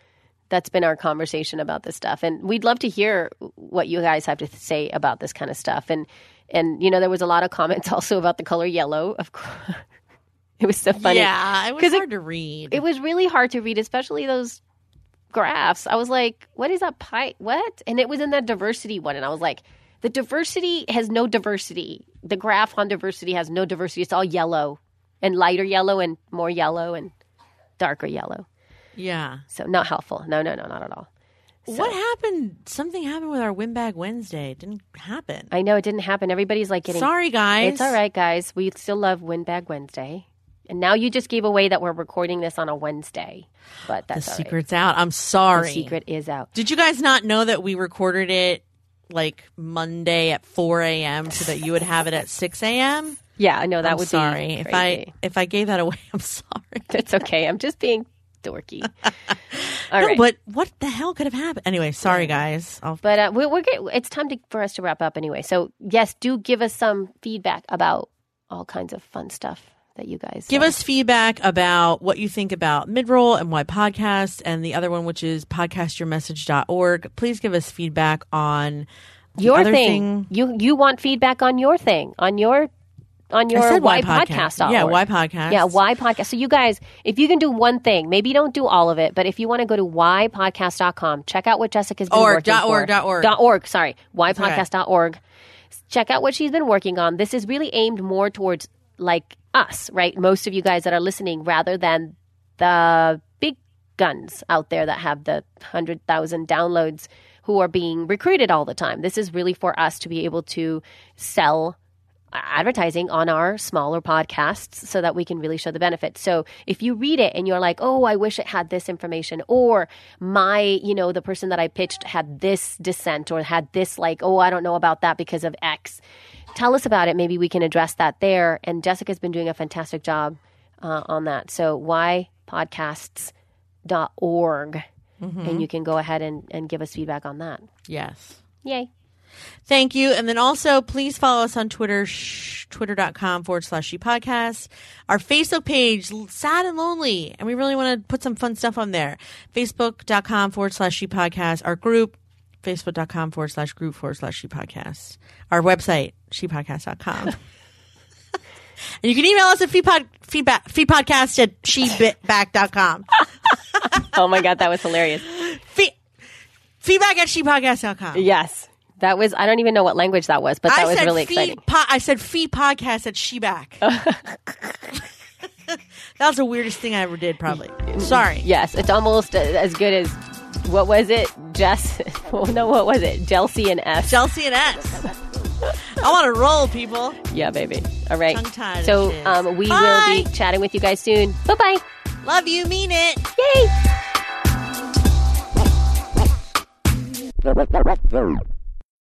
that's been our conversation about this stuff. And we'd love to hear what you guys have to say about this kind of stuff. And, and, you know, there was a lot of comments (laughs) also about the color yellow. Of course, it was so funny. Yeah, it was 'Cause it- hard to read. It was really hard to read, especially those graphs. I was like, what is that pie? What? And it was in that diversity one. And I was like, the diversity has no diversity. The graph on diversity has no diversity. It's all yellow and lighter yellow and more yellow and darker yellow. yeah. So not helpful. No, no, no, not at all. What happened? Something happened with our Windbag Wednesday. It didn't happen. I know it didn't happen. Everybody's like getting. Sorry, guys. It's all right, guys. We still love Windbag Wednesday. And now you just gave away that we're recording this on a Wednesday. But The that's right. secret's out. I'm sorry. The secret is out. Did you guys not know that we recorded it like Monday at 4 a.m. so that you would have it at 6 a.m.? (laughs) Yeah, I know that I'm would sorry be if. I if I gave that away. (laughs) I'm sorry. (laughs) It's okay. I'm just being dorky. All no, right. but what the hell could have happened? Anyway, sorry guys. I'll, But uh, we're, we're get, it's time to, for us to wrap up anyway. So yes, do give us some feedback about all kinds of fun stuff that you guys give uh, us feedback about what you think about midroll and why podcast and the other one which is podcastyourmessage.org. Please give us feedback on your other thing. You you want feedback on your thing on your on your said why podcast. podcast. Yeah, why podcast. Yeah, why podcast. So you guys, if you can do one thing, maybe don't do all of it, but if you want to go to whypodcast.com, check out what Jessica's been Org, working dot org, for. dot org. Dot org, sorry. okay. Whypodcast.org. Check out what she's been working on. This is really aimed more towards like us, right? Most of you guys that are listening rather than the big guns out there that have the 100,000 downloads who are being recruited all the time. This is really for us to be able to sell advertising on our smaller podcasts so that we can really show the benefits. So if you read it and you're like, "Oh, I wish it had this information," or my, you know, the person that I pitched had this dissent or had this like, "Oh, I don't know about that because of X." Tell us about it. Maybe we can address that there. And Jessica's been doing a fantastic job uh, on that. So why podcasts.org and you can go ahead and, and give us feedback on that. Yes. Yay. Thank you. And then also, please follow us on Twitter, sh- twitter.com forward slash she podcast. Our Facebook page, Sad and Lonely. And we really want to put some fun stuff on there. Facebook.com forward slash she podcast. Our group, Facebook.com forward slash group forward slash she podcast. Our website, shepodcast.com. (laughs) and you can email us at feedpod, feedback, feedpodcast at shebitback.com. (laughs) Oh my God, that was hilarious. Fe- feedback at shepodcast.com. Yes. That was, I don't even know what language that was, but that I was really feed exciting. Po- I said feed podcast at Sheback. (laughs) that was the weirdest thing I ever did, probably. Sorry. Yes, it's almost as good as, what was it? Jess, (laughs) oh, no, what was it? Chelsea and S. Chelsea and S. I want to roll, people. Yeah, baby. All right. So um, we Bye. will be chatting with you guys soon. Bye bye. Love you, mean it. Yay.